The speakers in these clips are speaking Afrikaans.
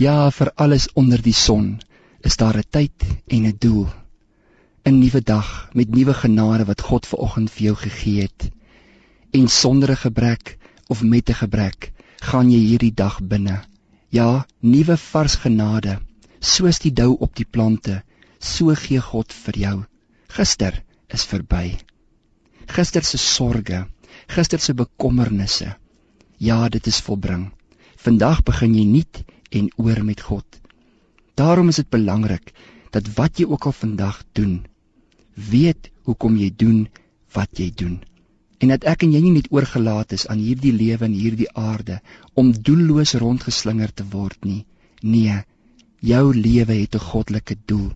Ja, vir alles onder die son is daar 'n tyd en 'n doel. 'n Nuwe dag met nuwe genade wat God ver oggend vir jou gegee het. En sonder 'n gebrek of met 'n gebrek gaan jy hierdie dag binne. Ja, nuwe vars genade, soos die dou op die plante, so gee God vir jou. Gister is verby. Gister se sorges, gister se bekommernisse. Ja, dit is volbring. Vandag begin jy nuut en oor met God. Daarom is dit belangrik dat wat jy ook al vandag doen, weet hoekom jy doen wat jy doen. En dat ek en jy nie net oorgelaat is aan hierdie lewe en hierdie aarde om doelloos rondgeslinger te word nie. Nee, jou lewe het 'n goddelike doel.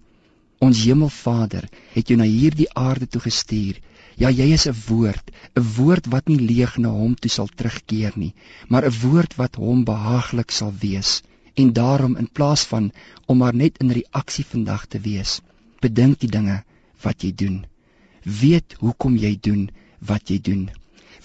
Ons Hemelvader het jou na hierdie aarde toe gestuur. Ja, jy is 'n woord, 'n woord wat nie leeg na hom toe sal terugkeer nie, maar 'n woord wat hom behaaglik sal wees. En daarom in plaas van om maar net in reaksie vandag te wees, bedink die dinge wat jy doen. Weet hoekom jy doen wat jy doen.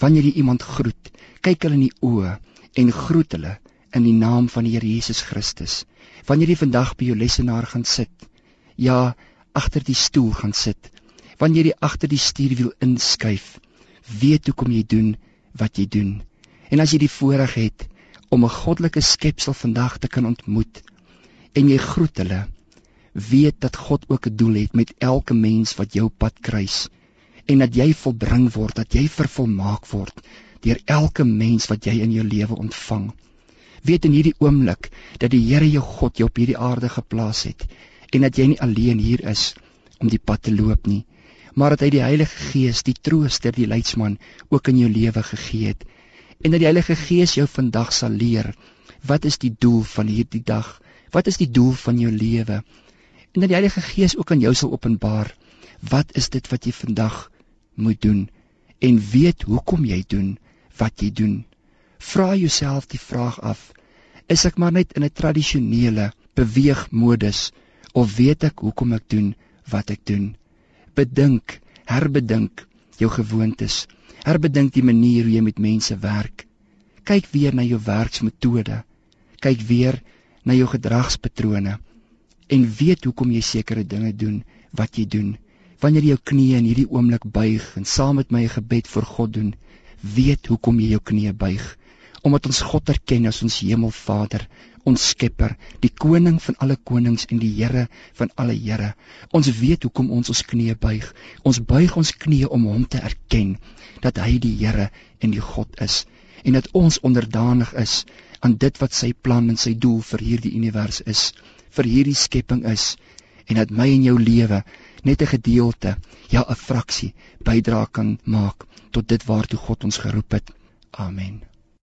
Wanneer jy iemand groet, kyk hulle in die oë en groet hulle in die naam van die Here Jesus Christus. Wanneer jy vandag by jou lesenaar gaan sit, ja, agter die stoel gaan sit, wanneer jy agter die stuurwiel inskuif, weet hoekom jy doen wat jy doen. En as jy die voorreg het om 'n goddelike skepsel vandag te kan ontmoet. En jy groet hulle. Weet dat God ook 'n doel het met elke mens wat jou pad kruis. En dat jy volbring word dat jy vervolmaak word deur elke mens wat jy in jou lewe ontvang. Weet in hierdie oomblik dat die Here jou God jou op hierdie aarde geplaas het en dat jy nie alleen hier is om die pad te loop nie maar dat hy die Heilige Gees die trooster die leidsman ook in jou lewe gegee het en dat die Heilige Gees jou vandag sal leer wat is die doel van hierdie dag? Wat is die doel van jou lewe? En dat die Heilige Gees ook aan jou sal openbaar wat is dit wat jy vandag moet doen en weet hoekom jy doen wat jy doen. Vra jouself die vraag af: Is ek maar net in 'n tradisionele beweegmodus of weet ek hoekom ek doen wat ek doen? Bedink, herbedink jou gewoontes. Herbedink die manier hoe jy met mense werk. Kyk weer na jou werksmetode. Kyk weer na jou gedragspatrone en weet hoekom jy sekere dinge doen wat jy doen. Wanneer jy jou knieë in hierdie oomblik buig en saam met my 'n gebed vir God doen, weet hoekom jy jou knieë buig. Omdat ons God erken as ons Hemelvader, ons Skepper, die koning van alle konings en die Here van alle Here. Ons weet hoekom ons ons knieë buig. Ons buig ons knieë om hom te erken dat hy die Here en die God is en dat ons onderdanig is aan dit wat sy plan en sy doel vir hierdie univers is, vir hierdie skepping is en dat my en jou lewe net 'n gedeelte, ja 'n fraksie bydra kan maak tot dit waartoe God ons geroep het. Amen.